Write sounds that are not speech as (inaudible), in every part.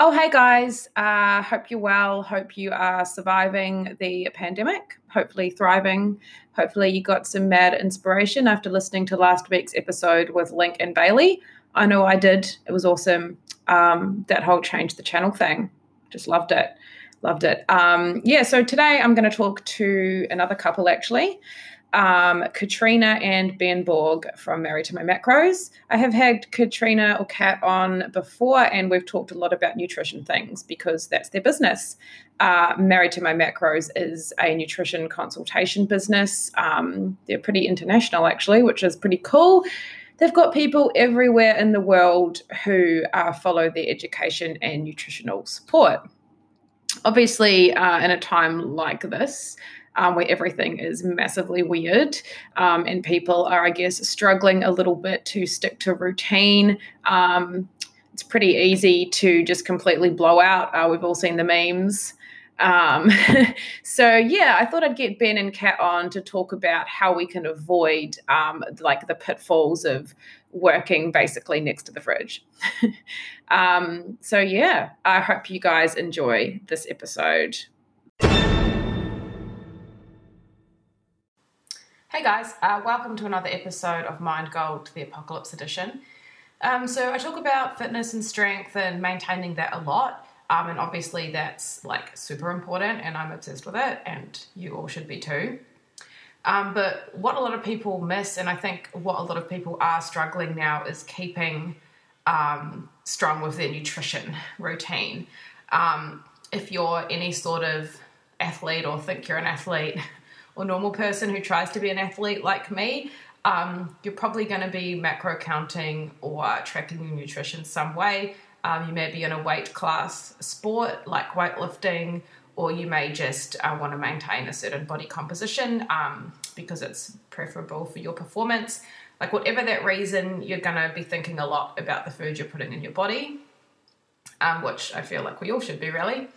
Oh, hey guys. Uh, hope you're well. Hope you are surviving the pandemic, hopefully thriving. Hopefully, you got some mad inspiration after listening to last week's episode with Link and Bailey. I know I did. It was awesome. Um, that whole change the channel thing. Just loved it. Loved it. Um, yeah, so today I'm going to talk to another couple actually um, Katrina and Ben Borg from Married to My Macros. I have had Katrina or Kat on before, and we've talked a lot about nutrition things because that's their business. Uh, Married to My Macros is a nutrition consultation business. Um, they're pretty international, actually, which is pretty cool. They've got people everywhere in the world who uh, follow their education and nutritional support. Obviously, uh, in a time like this, um, where everything is massively weird um, and people are, I guess, struggling a little bit to stick to routine. Um, it's pretty easy to just completely blow out. Uh, we've all seen the memes. Um, (laughs) so yeah, I thought I'd get Ben and Kat on to talk about how we can avoid um, like the pitfalls of working basically next to the fridge. (laughs) um, so yeah, I hope you guys enjoy this episode. Hey guys, uh, welcome to another episode of Mind Gold, the Apocalypse Edition. Um, so I talk about fitness and strength and maintaining that a lot, um, and obviously that's like super important, and I'm obsessed with it, and you all should be too. Um, but what a lot of people miss, and I think what a lot of people are struggling now, is keeping um, strong with their nutrition routine. Um, if you're any sort of athlete or think you're an athlete, (laughs) or normal person who tries to be an athlete like me, um, you're probably going to be macro counting or tracking your nutrition some way. Um, you may be in a weight class sport like weightlifting, or you may just uh, want to maintain a certain body composition um, because it's preferable for your performance. Like, whatever that reason, you're going to be thinking a lot about the food you're putting in your body, um, which I feel like we all should be really.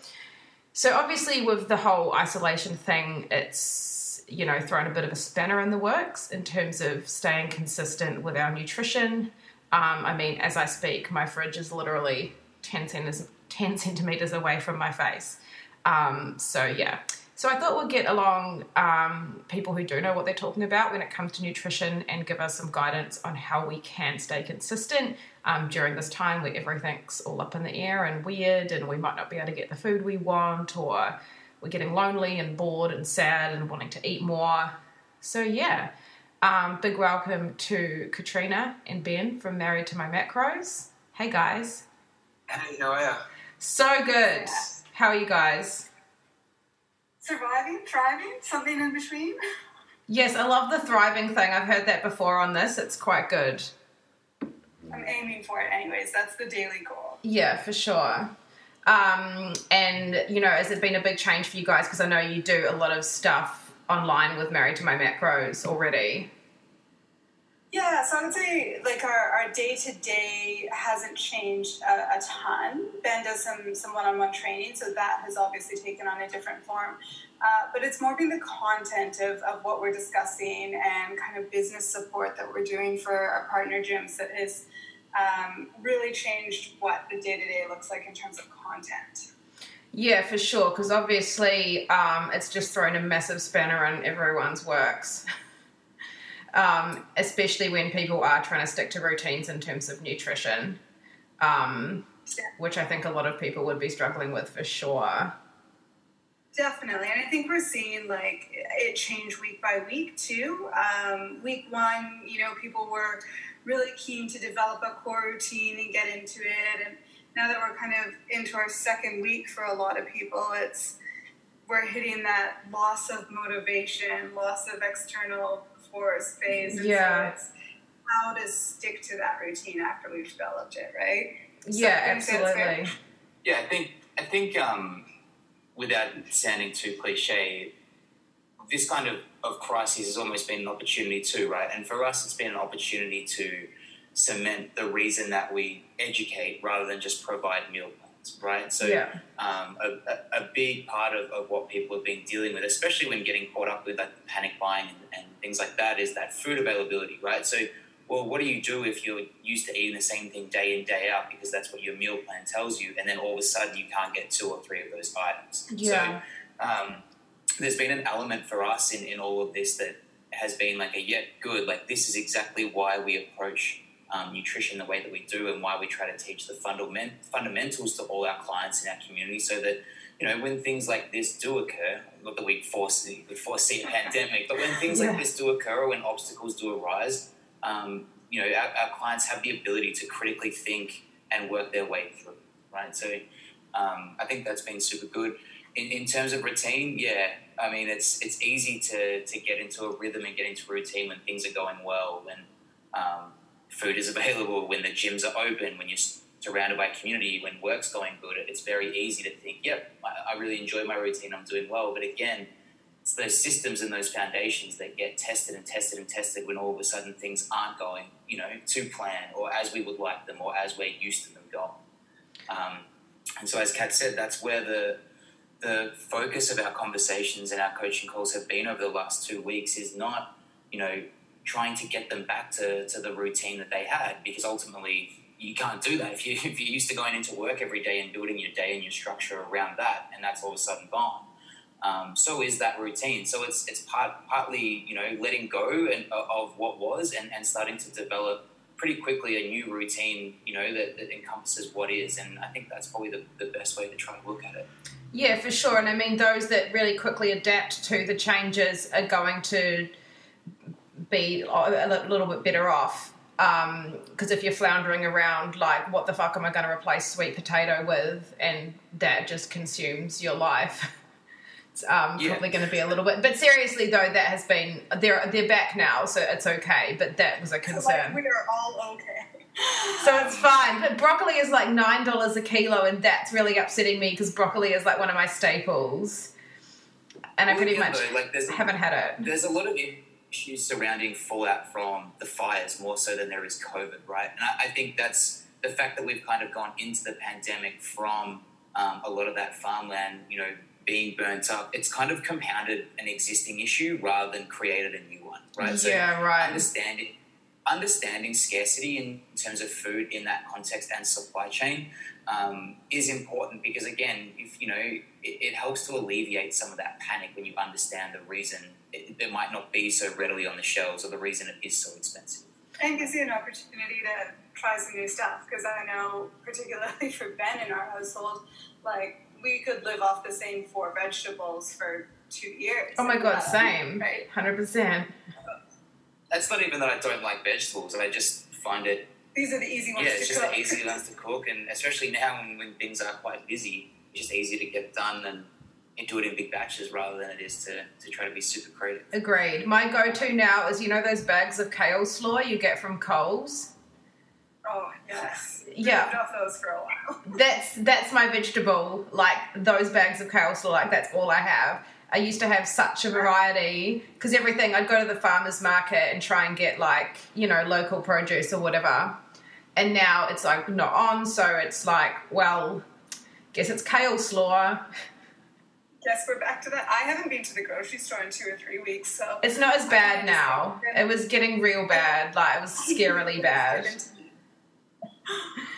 So, obviously, with the whole isolation thing, it's you know, thrown a bit of a spanner in the works in terms of staying consistent with our nutrition. Um, I mean, as I speak, my fridge is literally 10, centimeters, 10 centimeters away from my face. Um, so, yeah. So, I thought we'd get along um, people who do know what they're talking about when it comes to nutrition and give us some guidance on how we can stay consistent um, during this time where everything's all up in the air and weird and we might not be able to get the food we want or we're getting lonely and bored and sad and wanting to eat more. So, yeah, um, big welcome to Katrina and Ben from Married to My Macros. Hey, guys. Hey, how are you? So good. How are you guys? Surviving, thriving, something in between. Yes, I love the thriving thing. I've heard that before on this. It's quite good. I'm aiming for it, anyways. That's the daily goal. Yeah, for sure. Um, and you know, has it been a big change for you guys? Because I know you do a lot of stuff online with Married to My Macros already. Yeah, so I would say like our day to day hasn't changed a, a, ton. Ben does some some one on one training, so that has obviously taken on a different form. Uh, but it's more being the content of, of what we're discussing and kind of business support that we're doing for our partner gyms that is um, really changed what the day to day looks like in terms of content. Yeah, for sure, because obviously um, it's just thrown a massive spanner in everyone's works. (laughs) um, especially when people are trying to stick to routines in terms of nutrition, um, yeah. which I think a lot of people would be struggling with for sure. Definitely, and I think we're seeing like it change week by week too. Um, week one, you know, people were really keen to develop a core routine and get into it. And now that we're kind of into our second week for a lot of people, it's we're hitting that loss of motivation, loss of external force phase. And yeah. So how to stick to that routine after we've developed it, right? So yeah, absolutely. Yeah, I think I think um, without sounding too cliche, this kind of, of crisis has almost been an opportunity too, right? And for us, it's been an opportunity to cement the reason that we educate rather than just provide meal plans, right? So, yeah. um, a, a, big part of, of what people have been dealing with, especially when getting caught up with like panic buying and, and things like that, is that food availability, right? So, well, what do you do if you're used to eating the same thing day in, day out because that's what your meal plan tells you, and then all of a sudden you can't get two or three of those items? Yeah. So, um, there's been an element for us in, in all of this that has been like a yet good, like this is exactly why we approach um, nutrition the way that we do and why we try to teach the fundament, fundamentals to all our clients in our community so that you know, when things like this do occur, not that we foresee, we foresee a pandemic, but when things Yeah. like this do occur or when obstacles do arise, um, you know, our, our clients have the ability to critically think and work their way through, right? So um, I think that's been super good. In, in terms of routine, yeah, I mean, it's it's easy to, to get into a rhythm and get into routine when things are going well, when um, food is (laughs) available, when the gyms are open, when you're surrounded by community, when work's going good. It's very easy to think, yep, I, I really enjoy my routine, I'm doing well. But again, it's those systems and those foundations that get tested and tested and tested when all of a sudden things aren't going, you know, to plan or as we would like them or as we're used to them going. Um, and so, as Kat said, that's where the the focus of our conversations and our coaching calls have been over the last two weeks is not, you know, trying to get them back to, to the routine that they had because ultimately you can't do that if you (laughs) if you're used to going into work every day and building your day and your structure around that and that's all of a sudden gone. Um, so is that routine. So it's it's part, partly you know letting go and of what was and, and starting to develop pretty quickly a new routine you know that, that encompasses what is and I think that's probably the, the best way to try and look at it. Yeah, for sure. And I mean, those that really quickly adapt to the changes are going to be a little bit better off. Um, because if you're floundering around, like, what the fuck am I going to replace sweet potato with? And that just consumes your life. (laughs) It's um, Yeah. probably going to be a little bit. But seriously, though, that has been. They're, they're back now, so it's okay. But that was a Like, concern. we are all okay. (laughs) So it's fine. But broccoli is like nine dollars a kilo, and that's really upsetting me because broccoli is like one of my staples, and I Well, pretty again, much though, like there's haven't had it. there's a lot of issues surrounding fallout from the fires more so than there is COVID, right? And I, I think that's the fact that we've kind of gone into the pandemic from um, a lot of that farmland, you know, being burnt up. It's kind of compounded an existing issue rather than created a new one, right? Yeah, right. understanding understanding scarcity in terms of food in that context and supply chain um, is important because again if you know it, it helps to alleviate some of that panic when you understand the reason it, it might not be so readily on the shelves or the reason it is so expensive And gives you an opportunity to try some new stuff because I know, particularly (laughs) for Ben in our household, like we could live off the same four vegetables for two years. Oh my god, Uh, same, Right. hundred percent. that's not even that i don't like vegetables i just find it These are the easy ones yeah to it's just cook. the easy ones to cook and especially now when, when things are quite busy it's just easier to get done and and do it in big batches rather than it is to, to try to be super creative Agreed. My go-to now is you know those bags of kale slaw you get from Coles. Oh yes. Yeah. Lived off those for a while. (laughs) That's that's my vegetable. Like those bags of kale slaw, like that's all I have. I used to have such a variety because everything I'd go to the farmers market and try and get like you know local produce or whatever, and now it's like not on, so it's like well, guess it's kale slaw. Guess we're back to that. I haven't been to the grocery store in two or three weeks, so It's not as bad now. It was getting real bad. Like it was (laughs) scarily bad.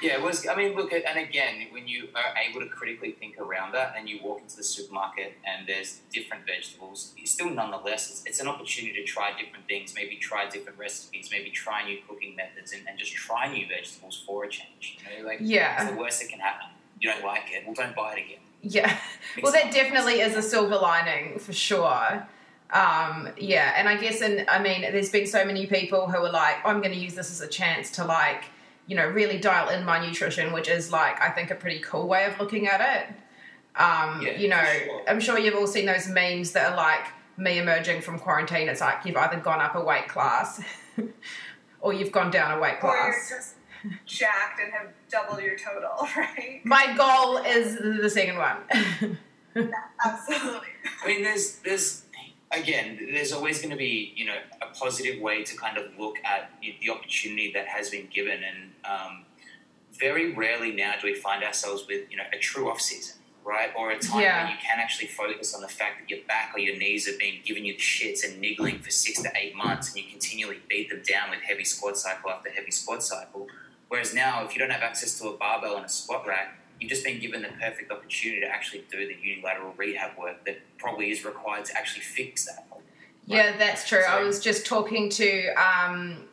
Yeah, it was. I mean, look, at, and again, when you are able to critically think around that, and you walk into the supermarket and there's different vegetables, you still nonetheless, it's, it's an opportunity to try different things, maybe try different recipes, maybe try new cooking methods, and, and just try new vegetables for a change. You know, like Yeah. it's the worst that can happen. You don't like it, well, don't buy it again. Yeah. (laughs) Well, that definitely is a silver lining for sure. Um, yeah, and I guess, and I mean, there's been so many people who are like, I'm going to use this as a chance to like, you know, really dial in my nutrition, which is like, I think, a pretty cool way of looking at it. Um, Yeah, you know, sure. I'm sure you've all seen those memes that are like me emerging from quarantine. It's like you've either gone up a weight class (laughs) or you've gone down a weight or you're class. just jacked and have doubled your total, (laughs) right? My goal is the second one. (laughs) Absolutely. I mean, there's there's again, there's always going to be you know a positive way to kind of look at the opportunity that has been given, and um, very rarely now do we find ourselves with you know a true off season, right? Or a time Yeah. where you can actually focus on the fact that your back or your knees have been giving you the shits and niggling for six to eight months, and you continually beat them down with heavy squat cycle after heavy squat cycle. Whereas now, if you don't have access to a barbell and a squat rack, you've just been given the perfect opportunity to actually do the unilateral rehab work that probably is required to actually fix that. Yeah, that's true. I was just talking to um,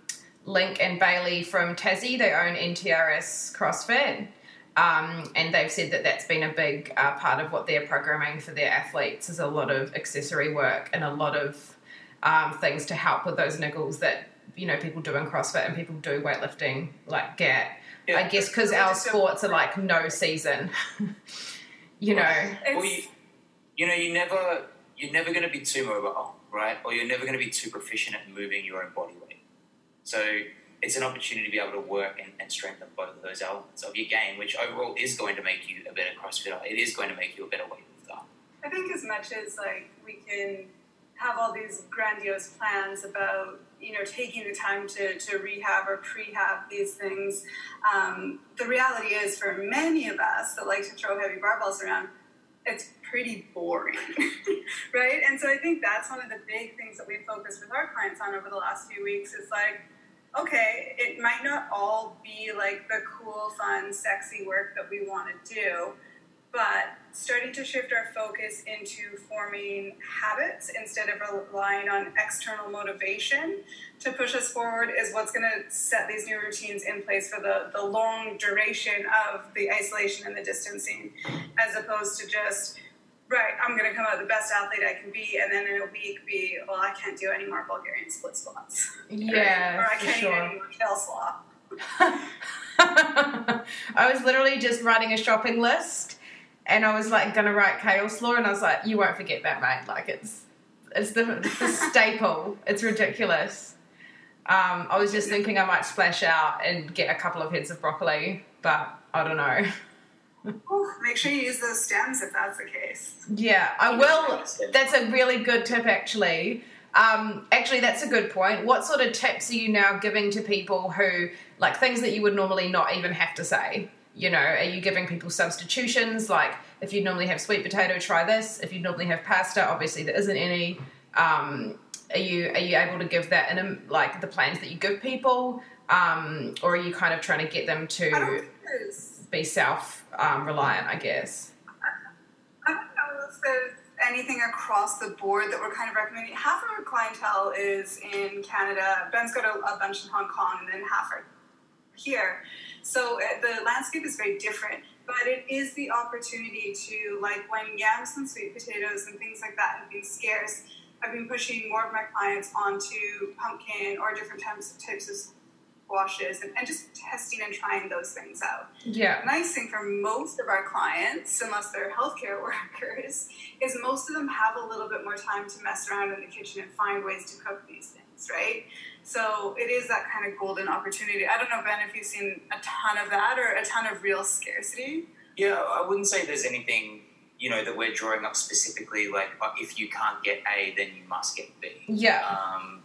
Link and Bailey from Tassie. They own NTRS CrossFit. Um, and they've said that that's been a big uh, part of what they're programming for their athletes is a lot of accessory work and a lot of um, things to help with those niggles that you know people do in CrossFit and people do weightlifting like get. Yeah. I guess because our sports are like no season, (laughs) you know. Well, you, you know, you never you're never going to be too mobile, right? Or you're never going to be too proficient at moving your own body weight. So it's an opportunity to be able to work and, and strengthen both of those elements of your game, which overall is going to make you a better CrossFitter. It is going to make you a better weightlifter. I think as much as like we can have all these grandiose plans about you know taking the time to, to rehab or prehab these things, um, the reality is for many of us that like to throw heavy barbells around, it's pretty boring, (laughs) right? And so I think that's one of the big things that we focused with our clients on over the last few weeks is like, okay, it might not all be like the cool, fun, sexy work that we want to do, but starting to shift our focus into forming habits instead of relying on external motivation to push us forward is what's going to set these new routines in place for the, the long duration of the isolation and the distancing, as opposed to just, right, I'm going to come out the best athlete I can be, and then in a week be, well, I can't do any more Bulgarian split squats. Yeah, or I can't sure. eat any more kale slaw. I was literally just writing a shopping list and I was like gonna write kale slaw and I was like, you won't forget that, mate. Like it's it's the, the (laughs) staple. It's ridiculous. Um, I was just thinking I might splash out and get a couple of heads of broccoli, but I don't know. Ooh, make sure you use those stems if that's the case. Yeah, I will. That's a really good tip, actually. Um, actually, that's a good point. What sort of tips are you now giving to people who, like, things that you would normally not even have to say? You know, are you giving people substitutions? Like, if you normally have sweet potato, try this. If you normally have pasta, obviously there isn't any. Um, are you are you able to give that in a, like the plans that you give people, um, or are you kind of trying to get them to be self um, reliant? I guess. I don't know if there's anything across the board that we're kind of recommending. Half of our clientele is in Canada. Ben's got a, a bunch in Hong Kong, and then half are here. So uh, the landscape is very different. But it is the opportunity to, like, when yams and sweet potatoes and things like that have been scarce, I've been pushing more of my clients onto pumpkin or different types of, types of squashes and, and just testing and trying those things out Yeah. nice thing for most of our clients, unless they're healthcare (laughs) workers, is most of them have a little bit more time to mess around in the kitchen and find ways to cook these things, right? So it is that kind of golden opportunity. I don't know, Ben, if you've seen a ton of that or a ton of real scarcity. Yeah, I wouldn't say there's anything you know that we're drawing up specifically. Like, uh, if you can't get A, then you must get B. Yeah. Um,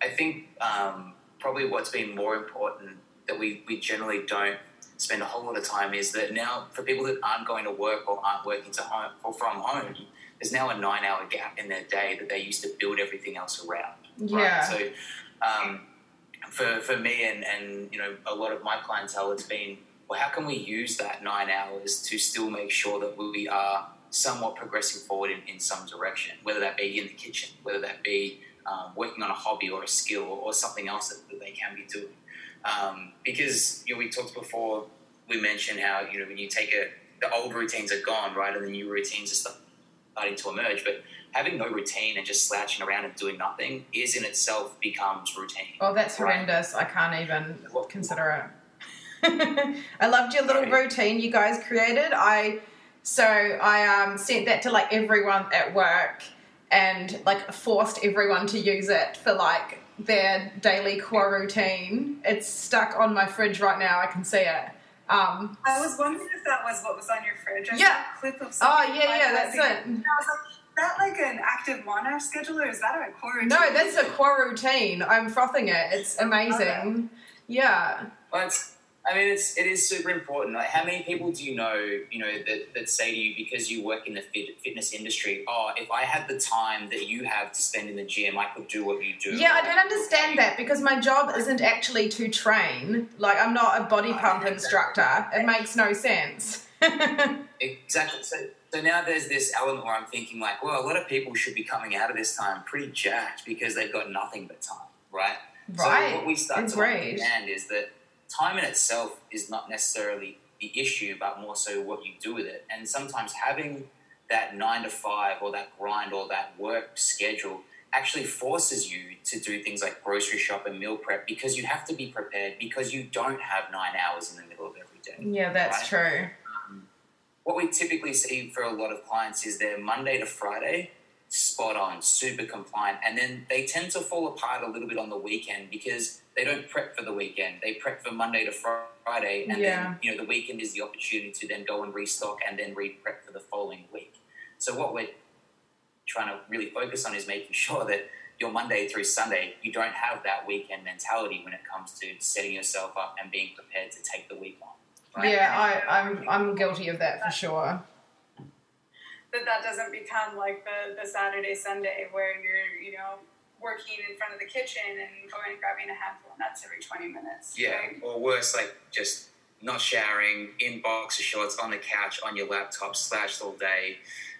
I think um, probably what's been more important that we, we generally don't spend a whole lot of time is that now for people that aren't going to work or aren't working to home or from home, there's now a nine hour gap in their day that they used to build everything else around. Yeah. So um, for, for me and, and you know a lot of my clientele, it's been well, how can we use that nine hours to still make sure that we are somewhat progressing forward in, in some direction, whether that be in the kitchen, whether that be um, working on a hobby or a skill or, or something else that, that they can be doing. Um, because you know, we talked before, we mentioned how you know when you take a the old routines are gone, right, and the new routines are starting to emerge. But having no routine and just slouching around and doing nothing is in itself becomes routine. Oh, that's Right. horrendous. I can't even consider it. (laughs) I loved your little Right. routine you guys created. I so I um, sent that to like everyone at work and like forced everyone to use it for like their daily core routine. It's stuck on my fridge right now. I can see it. Um, I was wondering if that was what was on your fridge. I Yeah. clip of oh yeah, yeah, that's finalizing- it. And I was like, is that like an active monarch schedule or is that a core No, that's a core routine. I'm frothing it. It's amazing. Yeah. Well, it's I mean, it's it is super important. Like, how many people do you know, you know, that, that say to you because you work in the fit, fitness industry, oh, if I had the time that you have to spend in the gym, I could do what you do. Yeah, I don't understand that because my job isn't actually to train. Like, I'm not a body pump instructor. It makes no sense. (laughs) exactly. So, so now there's this element where I'm thinking, like, well, a lot of people should be coming out of this time pretty jacked because they've got nothing but time, right? Right. So what we start to understand is that time in itself is not necessarily the issue, but more so what you do with it. And sometimes having that nine to five or that grind or that work schedule actually forces you to do things like grocery shop and meal prep because you have to be prepared because you don't have nine hours in the middle of every day. yeah, that's Right. true. Um, what we typically see for a lot of clients is they're Monday to Friday, spot on, super compliant, and then they tend to fall apart a little bit on the weekend because they don't prep for the weekend. They prep for Monday to Friday, and Yeah. then you know the weekend is the opportunity to then go and restock and then re-prep for the following week. So what we're trying to really focus on is making (laughs) sure that your Monday through Sunday, you don't have that weekend mentality when it comes to setting yourself up and being prepared to take the week on. Right? Yeah, I, I'm I'm guilty of that for sure. that that doesn't become like the, the Saturday Sunday where you're you know working in front of the kitchen and going and grabbing a handful of nuts every twenty minutes. Yeah, right? or worse, like just not showering, in boxer shorts, on the couch, on your laptop, slashed all day.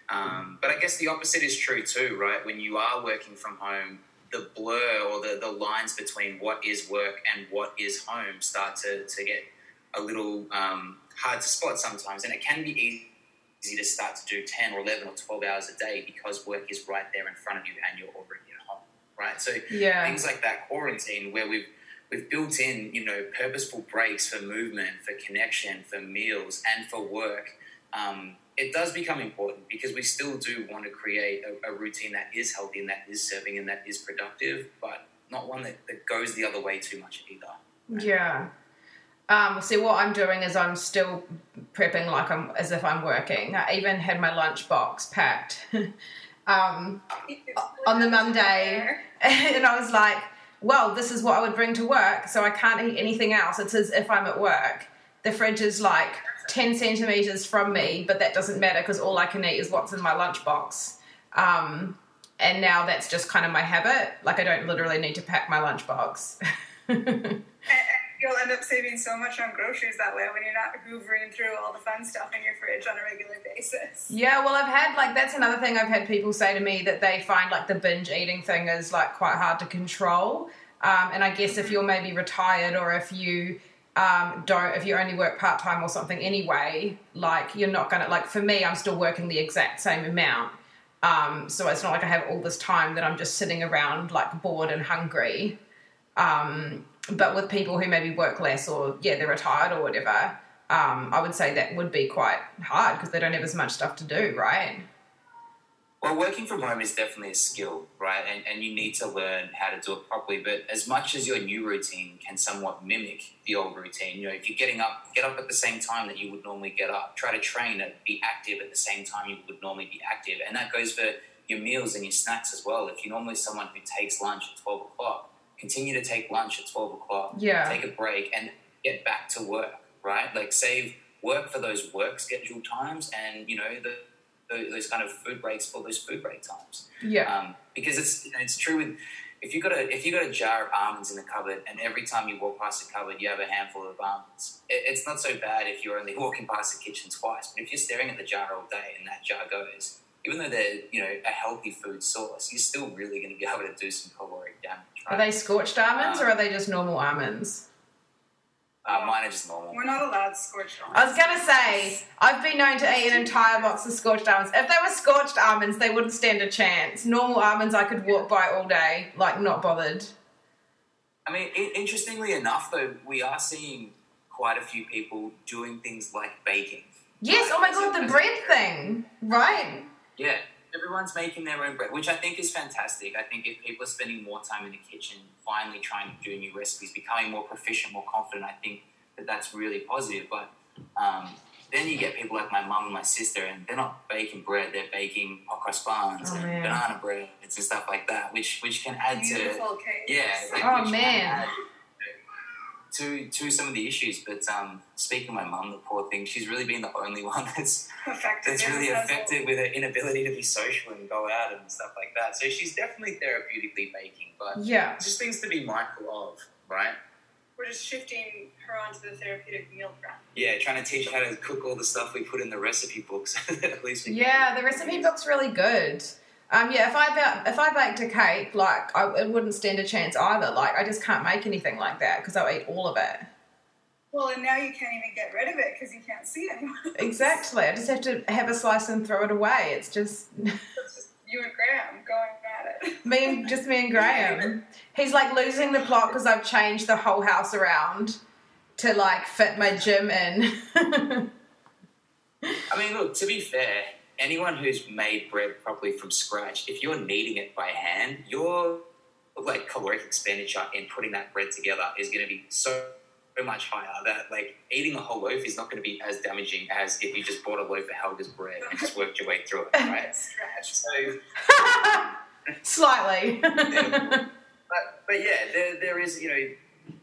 Um, but I guess the opposite is true too, right? When you are working from home, the blur or the, the lines between what is work and what is home start to, to get a little um, hard to spot sometimes. And it can be easy to start to do 10 or 11 or 12 hours a day because work is right there in front of you and you're already right? So Yeah. things like that quarantine where we've we've built in you know purposeful breaks for movement for connection for meals and for work um, it does become important because we still do want to create a, a routine that is healthy and that is serving and that is productive but not one that, that goes the other way too much either Yeah. Um, see, what I'm doing is I'm still prepping like I'm as if I'm working. I even had my lunch box packed (laughs) um, on the Monday, (laughs) and I was like, "Well, this is what I would bring to work, so I can't eat anything else. It's as if I'm at work. The fridge is like ten centimeters from me, but that doesn't matter because all I can eat is what's in my lunchbox." Um, and now that's just kind of my habit. Like I don't literally need to pack my lunchbox. (laughs) You'll end up saving so much on groceries that way when you're not hoovering through all the fun stuff in your fridge on a regular basis. Yeah, well, I've had like that's another thing I've had people say to me that they find like the binge eating thing is like quite hard to control. Um, and I guess if you're maybe retired or if you um, don't, if you only work part time or something anyway, like you're not gonna like for me, I'm still working the exact same amount. Um, so it's not like I have all this time that I'm just sitting around like bored and hungry. Um, but with people who maybe work less or yeah, they're retired or whatever, um, I would say that would be quite hard because they don't have as much stuff to do, right? Well, working from home is definitely a skill, right? And, and you need to learn how to do it properly. But as much as your new routine can somewhat mimic the old routine, you know, if you're getting up, get up at the same time that you would normally get up. Try to train and be active at the same time you would normally be active. And that goes for your meals and your snacks as well. If you're normally someone who takes lunch at 12 o'clock, continue to take lunch at 12 o'clock. Yeah. Take a break and get back to work, right? Like save work for those work scheduled times and, you know, the tho- those kind of food breaks for those food break times. Yeah. Um, because it's you know, it's true with if you got a if you got a jar of almonds in the cupboard and every time you walk past the cupboard you have a handful of almonds. It, it's not so bad if you're only (laughs) walking past the kitchen twice, but if you're staring at the jar all day and that jar goes, even though they're you know a healthy food source, you're still really going to be able to do some caloric damage. Are they scorched almonds or are they just normal almonds? uh, mine are just normal. We're not allowed scorched almonds. I was gonna say I've been known to eat an entire box of scorched almonds. If they were scorched almonds, they wouldn't stand a chance. Normal almonds, I could walk by all day, like not bothered. I mean, i interestingly enough, though, we are seeing quite a few people doing things like baking. Yes. Right, Oh my god, the bread thing, right? Yeah, everyone's making their own bread, which I think is fantastic. I think if people are spending more time in the kitchen, finally trying to do new recipes, becoming more proficient, more confident, I think that that's really positive. But um, then you get people like my mum and my sister, and they're not baking bread; they're baking hot cross buns Oh, and man. banana breads and stuff like that, which which can add to Beautiful cake. yeah. like, Oh, which can man. Add to to some of the issues. But um, speaking of my mum, the poor thing, she's really been the only (laughs) one that's Affected. that's really the sense of- affected with her inability to be social and go out and stuff like that. So she's definitely therapeutically baking, but Yeah. just things to be mindful of, right? We're just shifting her onto the therapeutic meal prep. Yeah, trying to teach her how to cook all the stuff we put in the recipe books. (laughs) At least we can- Yeah, the recipe book's really good. Um, yeah, if I ba- if I baked a cake, like I, it wouldn't stand a chance either. Like I just can't make anything like that because I'll eat all of it. Well, and now you can't even get rid of it because you can't see anyone. Exactly. I just have to have a slice and throw it away. It's just (laughs) It's just you and Graham going at it. me and (laughs) just me and Graham. He's like losing the plot because I've changed the whole house around to like fit my gym in. (laughs) I mean, look, to be fair, anyone who's made bread properly from scratch, if you're kneading it by hand, your like caloric expenditure in putting that bread together is going to be so much higher that like eating a whole loaf is not going to be as damaging as if you just bought a loaf of Helga's bread and just worked your way through it, right? (laughs) Stretch. So, (laughs) Slightly. (laughs) but, but yeah, there, there is, you know,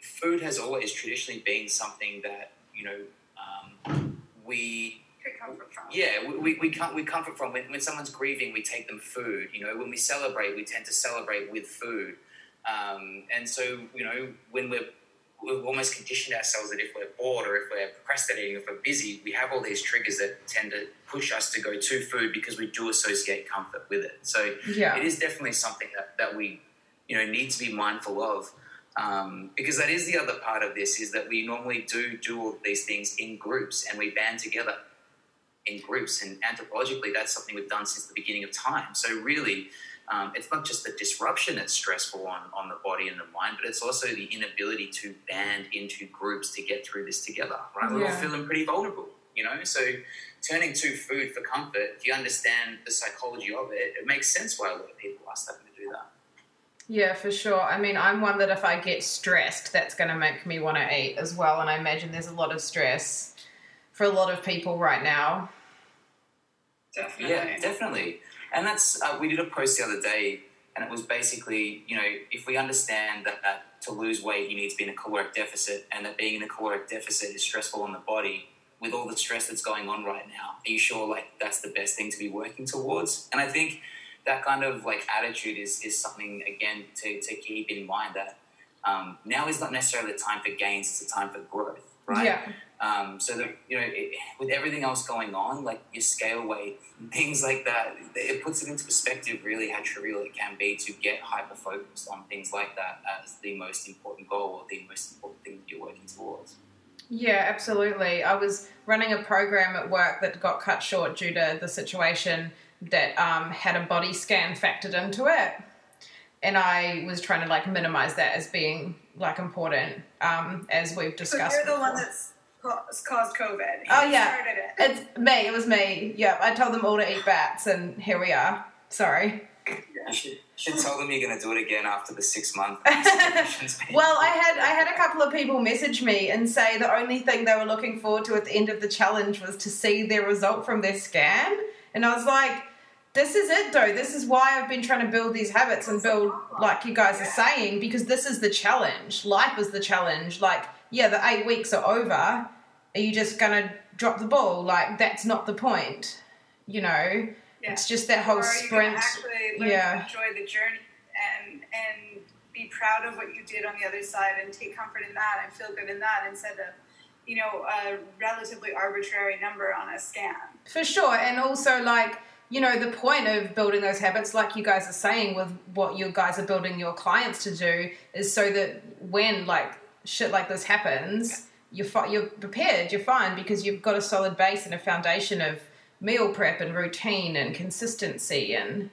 food has always traditionally been something that, you know, um, we comfort from. Yeah, we, we, we, com- we comfort from when, when someone's grieving, we take them food. You know, when we celebrate, we tend to celebrate with food. Um, and so, you know, when we're we've almost conditioned ourselves that if we're bored or if we're procrastinating, if we're busy, we have all these triggers that tend to push us to go to food because we do associate comfort with it. So yeah. it is definitely something that, that we you know need to be mindful of um, because that is the other part of this is that we normally do do all these things in groups and we band together in groups and anthropologically that's something we've done since the beginning of time so really um, it's not just the disruption that's stressful on, on the body and the mind but it's also the inability to band into groups to get through this together right we're all feeling pretty vulnerable you know so turning to food for comfort if you understand the psychology of it it makes sense why a lot of people are starting to do that Yeah, for sure. I mean, I'm one that if I get stressed, that's going to make me want to eat as well. And I imagine there's a lot of stress for a lot of people right now. Definitely. Yeah, definitely. And that's uh, we did a post the other day, and it was basically, you know, if we understand that, that to lose weight you need to be in a caloric deficit, and that being in a caloric deficit is stressful on the body. With all the stress that's going on right now, are you sure like that's the best thing to be working towards? And I think that kind of like attitude is is something again to, to keep in mind that um, now is not necessarily the time for gains; it's a time for growth, right? Yeah. Um, so that you know, it, with everything else going on, like your scale weight, things like that, it puts it into perspective really how trivial it can be to get hyper focused on things like that as the most important goal or the most important thing that you're working towards. Yeah, absolutely. I was running a program at work that got cut short due to the situation that um, had a body scan factored into it. And I was trying to like minimize that as being like important, um, as we've So discussed. you're the one before. that's caused caused COVID. Oh, yeah. Started it. It's me. It was me. Yep. I told them all to eat bats, and here we are. Sorry. You should, you should tell them you're going to do it again after the six month. (laughs) Well, I had I had a couple of people message me and say the only thing they were looking forward to at the end of the challenge was to see their result from their scan, and I was like, "This is it, though. This is why I've been trying to build these habits and build, like you guys are saying, because this is the challenge. Life is the challenge. Like, yeah, the eight weeks are over. Are you just gonna drop the ball? Like, that's not the point. You know, Yeah. it's just that whole sprint. gonna actually learn yeah. enjoy the journey and and be proud of what you did on the other side and take comfort in that and feel good in that instead of you know a relatively arbitrary number on a scan. For sure. And also, like, you know, the point of building those habits, like you guys are saying with what you guys are building your clients to do, is so that when, like, shit like this happens, you're, fi- you're prepared, you're fine, because you've got a solid base and a foundation of meal prep and routine and consistency. And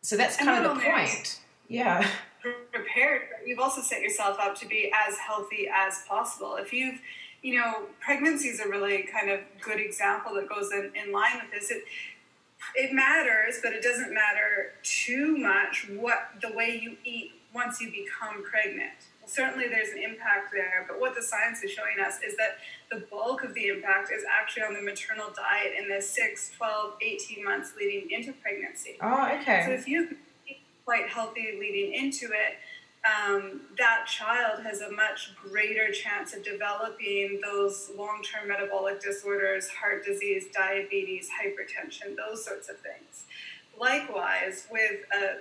so that's And kind of the point. Yeah. prepared, you've also set yourself up to be as healthy as possible. If you've, you know, pregnancy is a really kind of good example that goes in, in line with this. It it matters, but it doesn't matter too much what the way you eat once you become pregnant. Certainly there's an impact there, but what the science is showing us is that the bulk of the impact is actually on the maternal diet in the 6, 12, 18 months leading into pregnancy. Oh, okay. So if you eat quite healthy leading into it, um, that child has a much greater chance of developing those long term metabolic disorders, heart disease, diabetes, hypertension, those sorts of things. Likewise, with a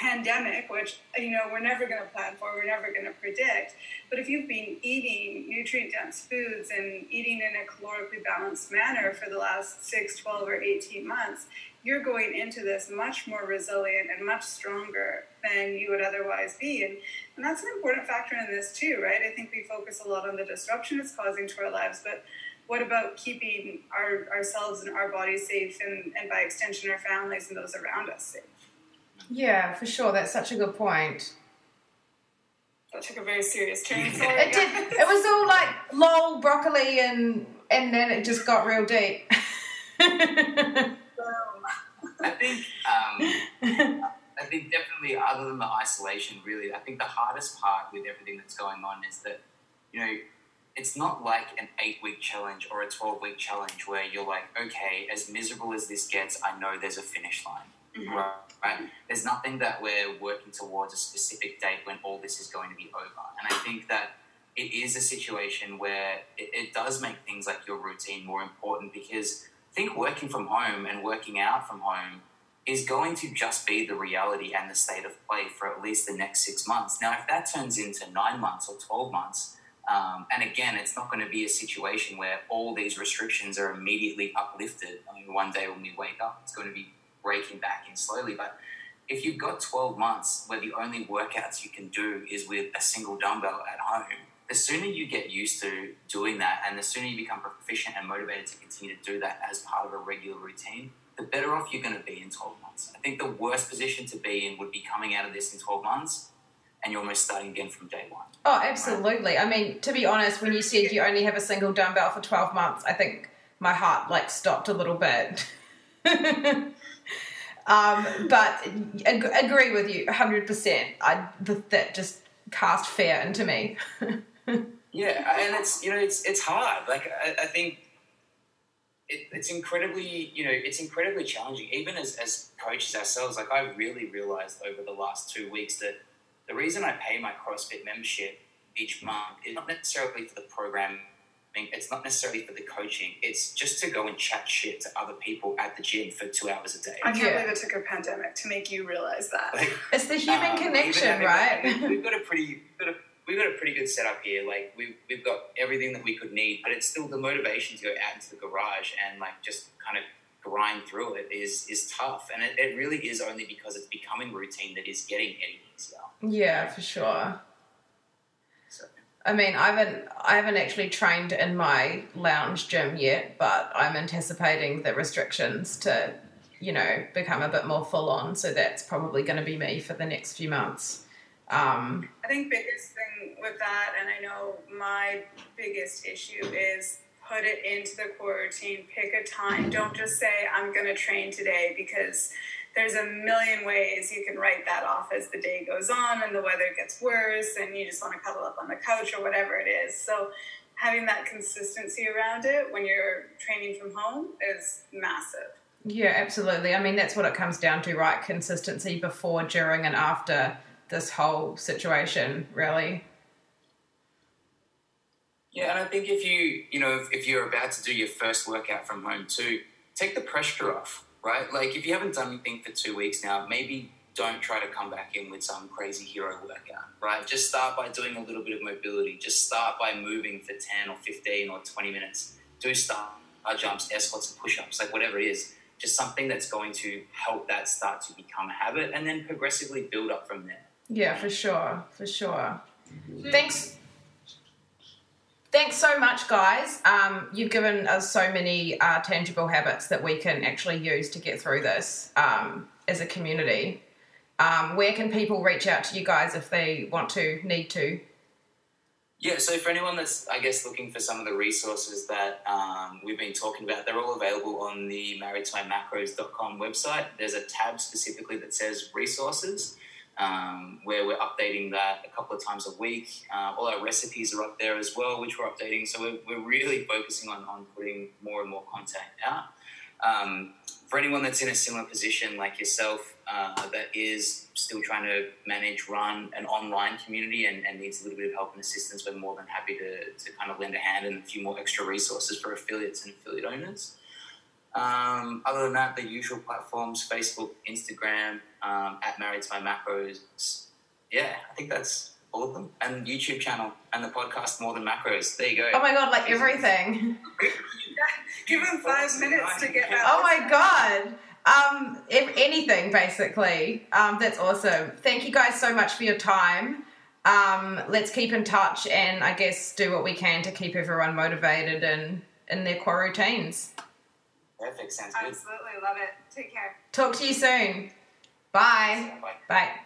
pandemic, which you know we're never going to plan for, we're never going to predict. But if you've been eating nutrient dense foods and eating in a calorically balanced manner for the last 6, 12, or 18 months, you're going into this much more resilient and much stronger than you would otherwise be. And, and that's an important factor in this too, right? I think we focus a lot on the disruption it's causing to our lives, but what about keeping our, ourselves and our bodies safe and, and by extension our families and those around us safe? Yeah, for sure. That's such a good point. That took a very serious turn. it did. It was all like lol, broccoli, and and then it just got real deep. I think um, I think definitely other than the isolation, really, I think the hardest part with everything that's going on is that you know it's not like an eight week challenge or a twelve week challenge where you're like, okay, as miserable as this gets, I know there's a finish line. Mm-hmm. Right, right? There's nothing that we're working towards a specific date when all this is going to be over. And I think that it is a situation where it, it does make things like your routine more important because I think working from home and working out from home is going to just be the reality and the state of play for at least the next six months. Now, if that turns into nine months or 12 months, um, and again, it's not going to be a situation where all these restrictions are immediately uplifted. I mean, one day when we wake up, it's going to be breaking back in slowly. But if you've got 12 months where the only workouts you can do is with a single dumbbell at home, the sooner you get used to doing that and the sooner you become proficient and motivated to continue to do that as part of a regular routine, the better off you're going to be in 12 months. I think the worst position to be in would be coming out of this in 12 months and you're almost starting again from day one. Oh, absolutely. Right? I mean, to be honest, when you said you only have a single dumbbell for 12 months, I think my heart like stopped a little bit. (laughs) Um, but ag- agree with you 100%. I, that just cast fear into me. (laughs) yeah, and it's, you know, it's, it's hard. Like, I, I think it, it's incredibly, you know, it's incredibly challenging. Even as, as coaches ourselves, like, I really realized over the last two weeks that the reason I pay my CrossFit membership each month is not necessarily for the program it's not necessarily for the coaching. It's just to go and chat shit to other people at the gym for two hours a day. I can't yeah. believe it took a pandemic to make you realize that. Like, (laughs) it's the human um, connection, right? we've got a pretty, we've got a, we've got a pretty good setup here. Like we've we've got everything that we could need, but it's still the motivation to go out into the garage and like just kind of grind through it is is tough, and it, it really is only because it's becoming routine that is getting any easier. Yeah, for sure. I mean, I haven't I haven't actually trained in my lounge gym yet, but I'm anticipating the restrictions to, you know, become a bit more full on. So that's probably going to be me for the next few months. Um, I think biggest thing with that, and I know my biggest issue is put it into the core routine. Pick a time. Don't just say I'm going to train today because there's a million ways you can write that off as the day goes on and the weather gets worse and you just want to cuddle up on the couch or whatever it is. So having that consistency around it when you're training from home is massive. Yeah, absolutely. I mean, that's what it comes down to, right? Consistency before, during, and after this whole situation, really. Yeah, and I think if you, you know, if, if you're about to do your first workout from home too, take the pressure off right? Like if you haven't done anything for two weeks now, maybe don't try to come back in with some crazy hero workout, right? Just start by doing a little bit of mobility. Just start by moving for 10 or 15 or 20 minutes. Do star jumps, air squats, and push ups, like whatever it is. Just something that's going to help that start to become a habit and then progressively build up from there. Yeah, for sure. For sure. Mm-hmm. Thanks Thanks so much, guys. Um, you've given us so many uh, tangible habits that we can actually use to get through this um, as a community. Um, where can people reach out to you guys if they want to, need to? Yeah, so for anyone that's, I guess, looking for some of the resources that um, we've been talking about, they're all available on the marriedtomymacros.com website. There's a tab specifically that says resources um, where we're updating that a couple of times a week. Uh, all our recipes are up there as well, which we're updating. So we're, we're really focusing on, on putting more and more content out. Um, for anyone that's in a similar position like yourself uh, that is still trying to manage, run an online community and, and, needs a little bit of help and assistance, we're more than happy to, to kind of lend a hand and a few more extra resources for affiliates and affiliate owners. Um, other than that, the usual platforms Facebook, Instagram, um, at Married to My Macros. Yeah, I think that's all of them. And YouTube channel and the podcast More Than Macros. There you go. Oh my god, like everything. (laughs) Give him five minutes to get that. Oh my god. Um, if anything, basically. Um, that's awesome. Thank you guys so much for your time. Um, let's keep in touch and I guess do what we can to keep everyone motivated and in their core routines. Perfect. Sounds good. Absolutely. Love it. Take care. Talk to you soon. Bye. Bye. Bye.